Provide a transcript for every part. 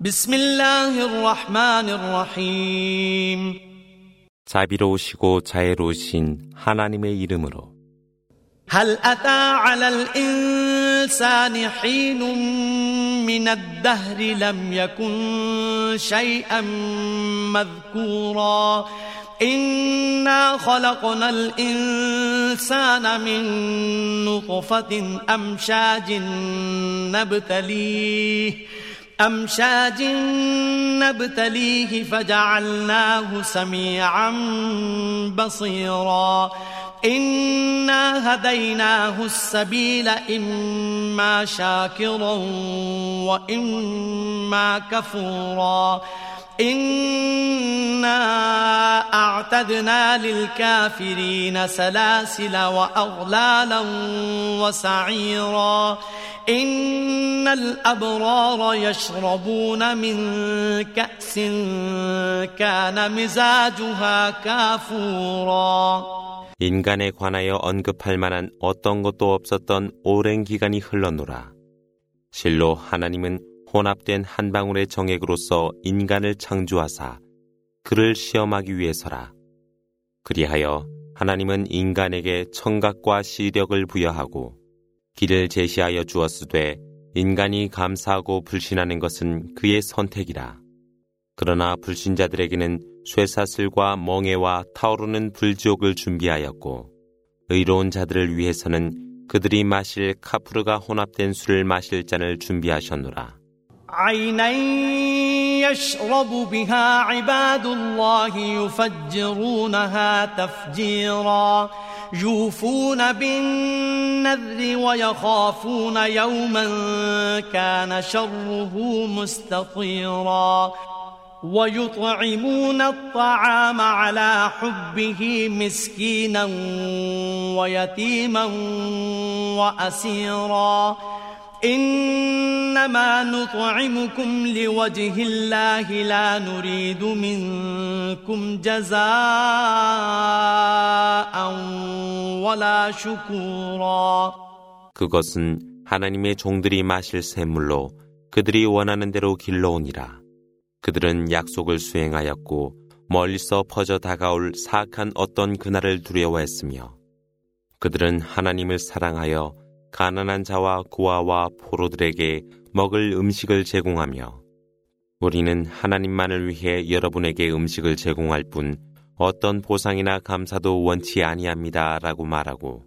بسم الله الرحمن الرحيم 자비로우시고 자애로우신 하나님의 이름으로 هل أتى على الإنسان حين من الدهر لم يكن شيئا مذكورا إنا خلقنا الإنسان من نطفة أمشاج نبتليه أمشاج نبتليه فجعلناه سميعا بصيرا. إنا هديناه السبيل إما شاكرا وإما كفورا. إنا أعتدنا للكافرين سلاسل وأغلالا وسعيرا إن الأبرار يشربون من كأس كان مزاجها كافورا 인간에 관하여 언급할 만한 어떤 것도 없었던 오랜 기간이 흘러노라. 실로 하나님은 혼합된 한 방울의 정액으로서 인간을 창조하사 그를 시험하기 위해서라. 그리하여 하나님은 인간에게 청각과 시력을 부여하고 길을 제시하여 주었으되 인간이 감사하고 불신하는 것은 그의 선택이라. 그러나 불신자들에게는 쇠사슬과 멍에와 타오르는 불지옥을 준비하였고 의로운 자들을 위해서는 그들이 마실 카프르가 혼합된 술을 마실 잔을 준비하셨노라. عينا يشرب بها عباد الله يفجرونها تفجيرا يوفون بالنذر ويخافون يوما كان شره مستطيرا ويطعمون الطعام على حبه مسكينا ويتيما واسيرا. انما نطعمكم لوجه الله لا نريد منكم جزاء ولا شكورا 그것은 하나님의 종들이 마실 샘물로 그들이 원하는 대로 길러오니라. 그들은 약속을 수행하였고 멀리서 퍼져 다가올 사악한 어떤 그날을 두려워했으며 그들은 하나님을 사랑하여 가난한 자와 고아와 포로들에게 먹을 음식을 제공하며 우리는 하나님만을 위해 여러분에게 음식을 제공할 뿐 어떤 보상이나 감사도 원치 아니합니다라고 말하고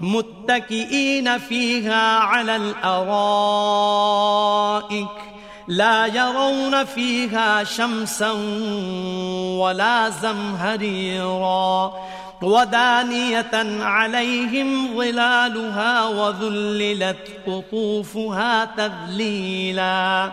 متكئين فيها على الأرائك لا يرون فيها شمسا ولا زمهريرا ودانية عليهم ظلالها وذللت قطوفها تذليلا.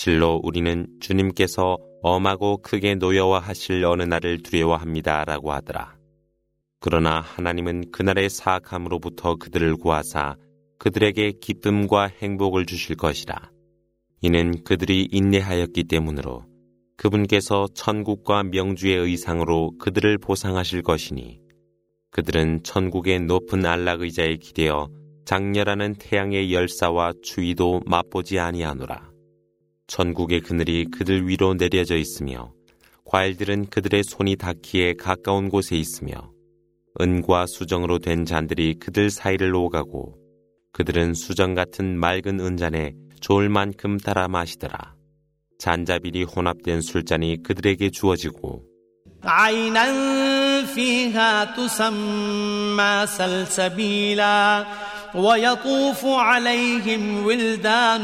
실로 우리는 주님께서 엄하고 크게 노여워하실 어느 날을 두려워합니다 라고 하더라. 그러나 하나님은 그날의 사악함으로부터 그들을 구하사 그들에게 기쁨과 행복을 주실 것이라. 이는 그들이 인내하였기 때문으로 그분께서 천국과 명주의 의상으로 그들을 보상하실 것이니 그들은 천국의 높은 안락 의자에 기대어 장렬하는 태양의 열사와 추위도 맛보지 아니하노라. 천국의 그늘이 그들 위로 내려져 있으며 과일들은 그들의 손이 닿기에 가까운 곳에 있으며 은과 수정으로 된 잔들이 그들 사이를 오가고 그들은 수정 같은 맑은 은잔에 좋을 만큼 따라 마시더라. 잔자빌이 혼합된 술잔이 그들에게 주어지고 عينا فيها تسمى سلسبيلا ويطوف عليهم ولدان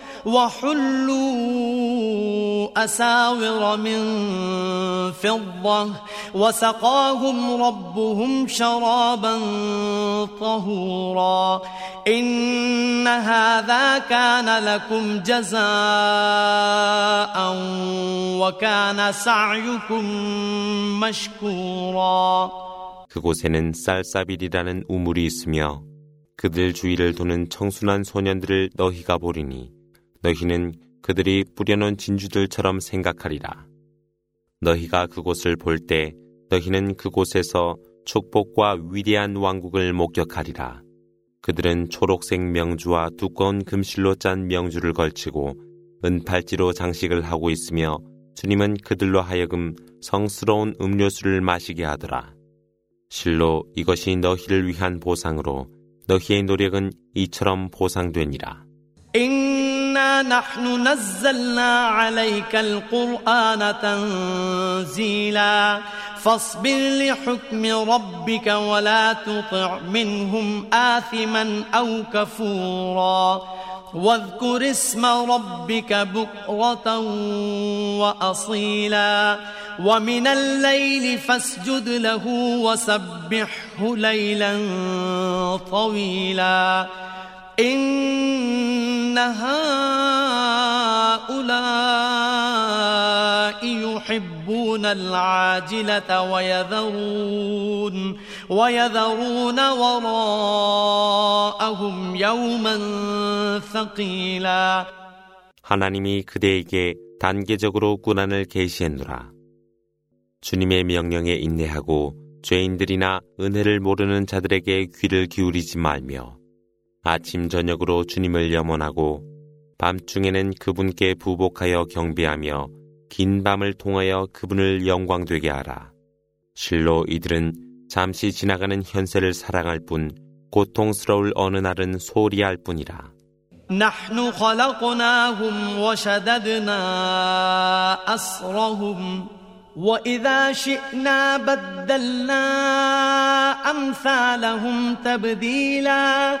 وحلوا أساور من فضة وسقاهم ربهم شرابا طهورا إن هذا كان لكم جزاء وكان سعيكم مشكورا 그곳에는 쌀사빌이라는 우물이 있으며 그들 주위를 도는 청순한 소년들을 너희가 보리니 너희는 그들이 뿌려놓은 진주들처럼 생각하리라. 너희가 그곳을 볼 때 너희는 그곳에서 축복과 위대한 왕국을 목격하리라. 그들은 초록색 명주와 두꺼운 금실로 짠 명주를 걸치고 은팔찌로 장식을 하고 있으며 주님은 그들로 하여금 성스러운 음료수를 마시게 하더라. 실로 이것이 너희를 위한 보상으로 너희의 노력은 이처럼 보상되니라. نحن نزلنا عليك القرآن تنزيلا فاصبر لحكم ربك ولا تطع منهم آثما أو كفورا واذكر اسم ربك بكرة وأصيلا ومن الليل فاسجد له وسبحه ليلا طويلا هؤلاء يحبون العاجلة ويذرون ويذرون وراءهم يوما ثقيلا 하나님이 그대에게 단계적으로 꾸난을 계시했노라. 주님의 명령에 인내하고 죄인들이나 은혜를 모르는 자들에게 귀를 기울이지 말며 아침 저녁으로 주님을 염원하고 밤중에는 그분께 부복하여 경배하며 긴 밤을 통하여 그분을 영광되게 하라. 실로 이들은 잠시 지나가는 현세를 사랑할 뿐 고통스러울 어느 날은 소리할 뿐이라. نحن خلقناهم وشددنا أسرهم وإذا شئنا بدلنا أمثالهم تبديلا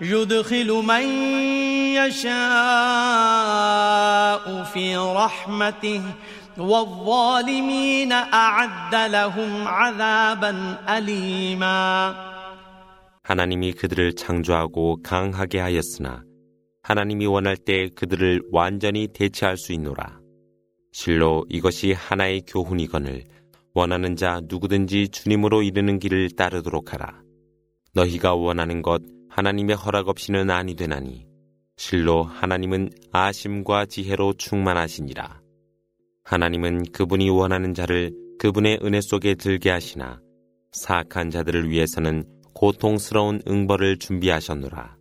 يدخل من يشاء في رحمته والظالمين أعد لهم عذابا أليما 하나님이 그들을 창조하고 강하게 하였으나 하나님이 원할 때 그들을 완전히 대체할 수 있노라. 실로 이것이 하나의 교훈이거늘 원하는 자 누구든지 주님으로 이르는 길을 따르도록 하라. 너희가 원하는 것 하나님의 허락 없이는 아니 되나니 실로 하나님은 아심과 지혜로 충만하시니라. 하나님은 그분이 원하는 자를 그분의 은혜 속에 들게 하시나 사악한 자들을 위해서는 고통스러운 응벌을 준비하셨노라.